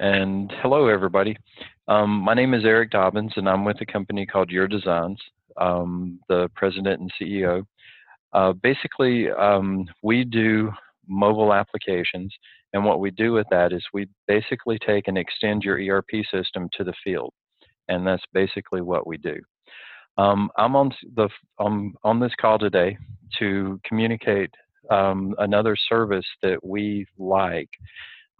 and hello everybody. Um, my name is Eric Dobbins and I'm with a company called Your Designs, um, the president and CEO. Uh, basically, um, we do mobile applications and what we do with that is we basically take and extend your ERP system to the field and that's basically what we do. Um, I'm on the I'm on this call today to communicate um, another service that we like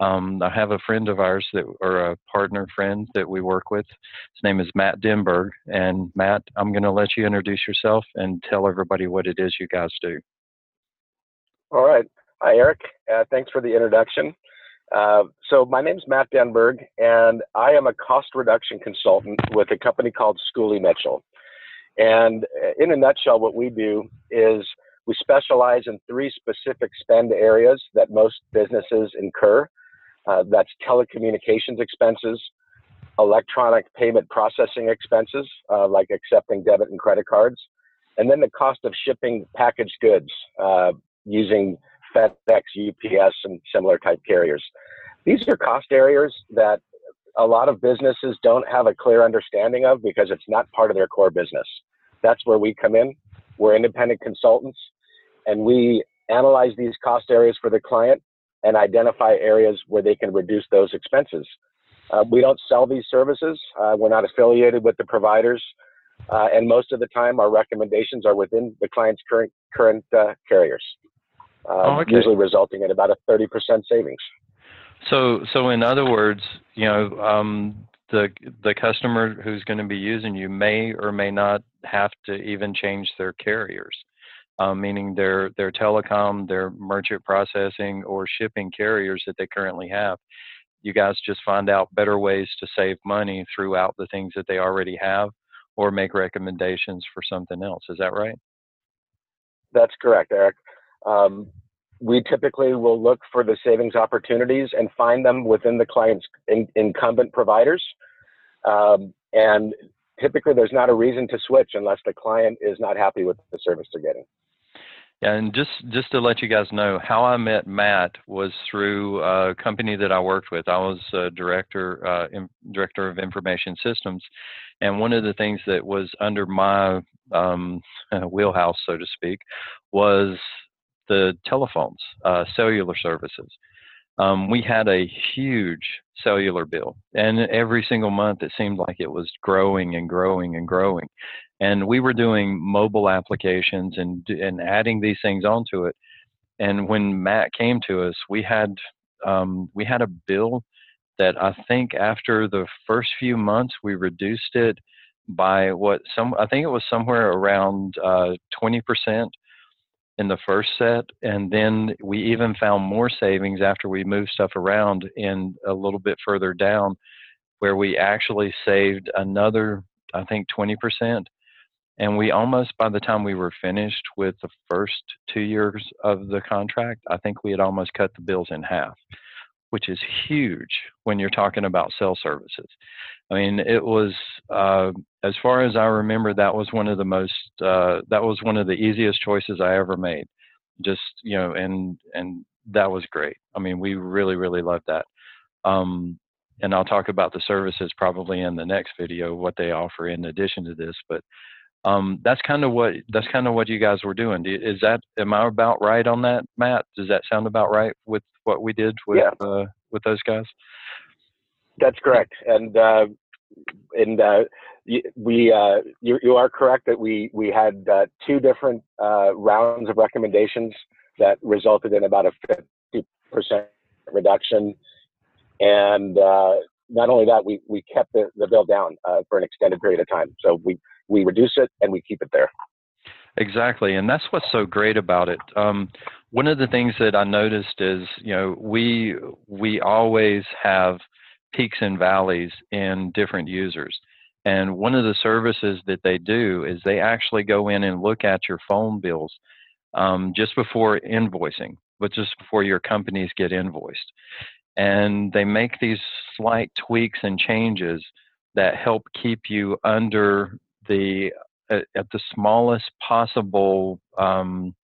um, I have a friend of ours that, or a partner friend that we work with. His name is Matt Denberg. And Matt, I'm going to let you introduce yourself and tell everybody what it is you guys do. All right. Hi, Eric. Uh, thanks for the introduction. Uh, so my name is Matt Denberg, and I am a cost reduction consultant with a company called Schooley Mitchell. And uh, in a nutshell, what we do is we specialize in three specific spend areas that most businesses incur uh, that's telecommunications expenses, electronic payment processing expenses, uh, like accepting debit and credit cards, and then the cost of shipping packaged goods uh, using FedEx, UPS, and similar type carriers. These are cost areas that a lot of businesses don't have a clear understanding of because it's not part of their core business. That's where we come in. We're independent consultants and we analyze these cost areas for the client and identify areas where they can reduce those expenses. Uh, we don't sell these services. Uh, we're not affiliated with the providers. Uh, and most of the time, our recommendations are within the client's current current uh, carriers, uh, oh, okay. usually resulting in about a 30% savings. So, so in other words, you know, um, the the customer who's going to be using you may or may not have to even change their carriers um, meaning their their telecom, their merchant processing, or shipping carriers that they currently have. You guys just find out better ways to save money throughout the things that they already have, or make recommendations for something else. Is that right? That's correct, Eric. Um, we typically will look for the savings opportunities and find them within the client's in, incumbent providers. Um, and typically, there's not a reason to switch unless the client is not happy with the service they're getting. Yeah, and just just to let you guys know, how I met Matt was through a company that I worked with. I was director uh, in, director of information systems, and one of the things that was under my um, wheelhouse, so to speak, was the telephones, uh, cellular services. Um, we had a huge cellular bill, and every single month it seemed like it was growing and growing and growing and we were doing mobile applications and and adding these things onto it. And when Matt came to us, we had um, we had a bill that I think after the first few months we reduced it by what some I think it was somewhere around uh, twenty percent in the first set, and then we even found more savings after we moved stuff around in a little bit further down, where we actually saved another I think twenty percent. And we almost, by the time we were finished with the first two years of the contract, I think we had almost cut the bills in half, which is huge when you're talking about cell services. I mean, it was, uh, as far as I remember, that was one of the most, uh, that was one of the easiest choices I ever made. Just, you know, and, and that was great. I mean, we really, really loved that. Um, and I'll talk about the services probably in the next video, what they offer in addition to this, but um, that's kind of what that's kind of what you guys were doing. Is that am I about right on that, Matt? Does that sound about right with what we did with yeah. uh, with those guys? That's correct, and uh, and uh, we uh, you, you are correct that we we had uh, two different uh, rounds of recommendations that resulted in about a fifty percent reduction, and not only that, we we kept the, the bill down for an extended period of time. So we we reduce it and we keep it there. Exactly, and that's what's so great about it. Um, one of the things that I noticed is, you know, we we always have peaks and valleys in different users. And one of the services that they do is they actually go in and look at your phone bills um, just before invoicing, but just before your companies get invoiced. And they make these slight tweaks and changes that help keep you under the at, at the smallest possible um,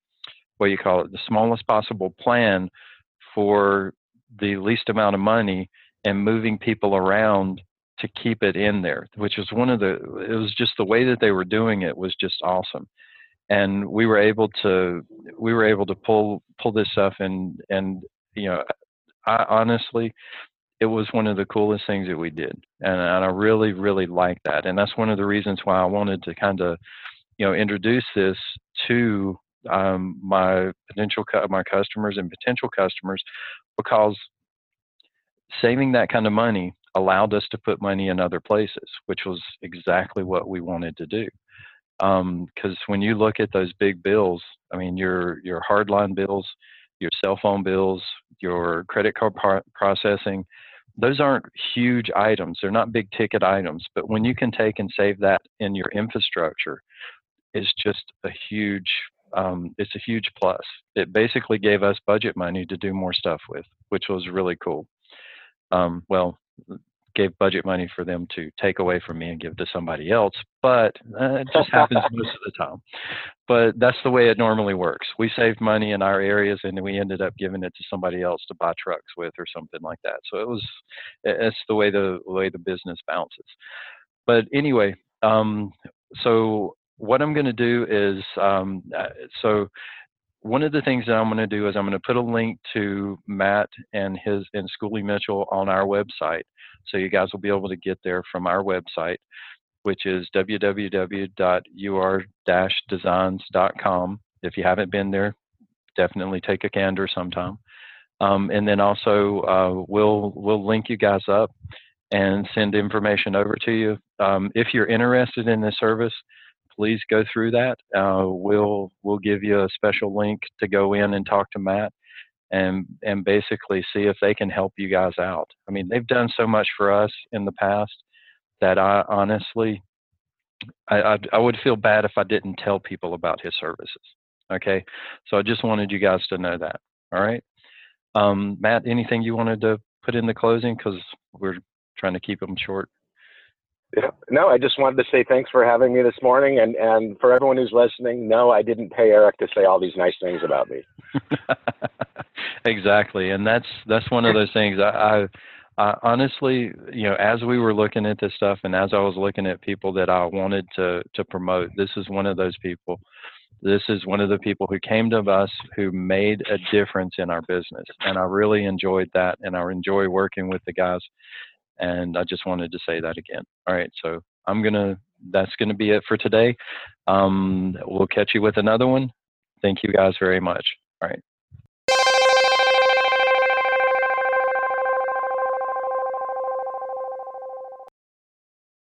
what do you call it the smallest possible plan for the least amount of money and moving people around to keep it in there, which was one of the, it was just the way that they were doing it was just awesome. And we were able to, we were able to pull, pull this stuff and, and, you know, I honestly, it was one of the coolest things that we did. And, and I really, really like that. And that's one of the reasons why I wanted to kind of, you know, introduce this to um, my potential, my customers and potential customers because saving that kind of money allowed us to put money in other places, which was exactly what we wanted to do. Because um, when you look at those big bills, I mean, your your hardline bills, your cell phone bills, your credit card par- processing, those aren't huge items. They're not big ticket items. But when you can take and save that in your infrastructure, it's just a huge um, it's a huge plus. It basically gave us budget money to do more stuff with, which was really cool. Um, well, gave budget money for them to take away from me and give to somebody else, but uh, it just happens most of the time. But that's the way it normally works. We saved money in our areas and we ended up giving it to somebody else to buy trucks with or something like that. So it was, it's the way the, the way the business bounces. But anyway, um, so what I'm going to do is, um, uh, so one of the things that I'm going to do is I'm going to put a link to Matt and his and Schooley Mitchell on our website. So you guys will be able to get there from our website, which is www.ur-designs.com. If you haven't been there, definitely take a gander sometime. Um, and then also uh, we'll we'll link you guys up and send information over to you. Um, if you're interested in this service, please go through that. Uh, we'll we'll give you a special link to go in and talk to Matt and and basically see if they can help you guys out. I mean, they've done so much for us in the past that I honestly I, I, I would feel bad if I didn't tell people about his services. Okay, so I just wanted you guys to know that. All right, um, Matt, anything you wanted to put in the closing because we're trying to keep them short. Yeah. No, I just wanted to say thanks for having me this morning, and and for everyone who's listening, no, I didn't pay Eric to say all these nice things about me. exactly, and that's that's one of those things. I, I, I honestly, you know, as we were looking at this stuff, and as I was looking at people that I wanted to to promote, this is one of those people. This is one of the people who came to us who made a difference in our business, and I really enjoyed that, and I enjoy working with the guys and I just wanted to say that again. All right, so I'm gonna. That's gonna be it for today. Um, we'll catch you with another one. Thank you guys very much. All right.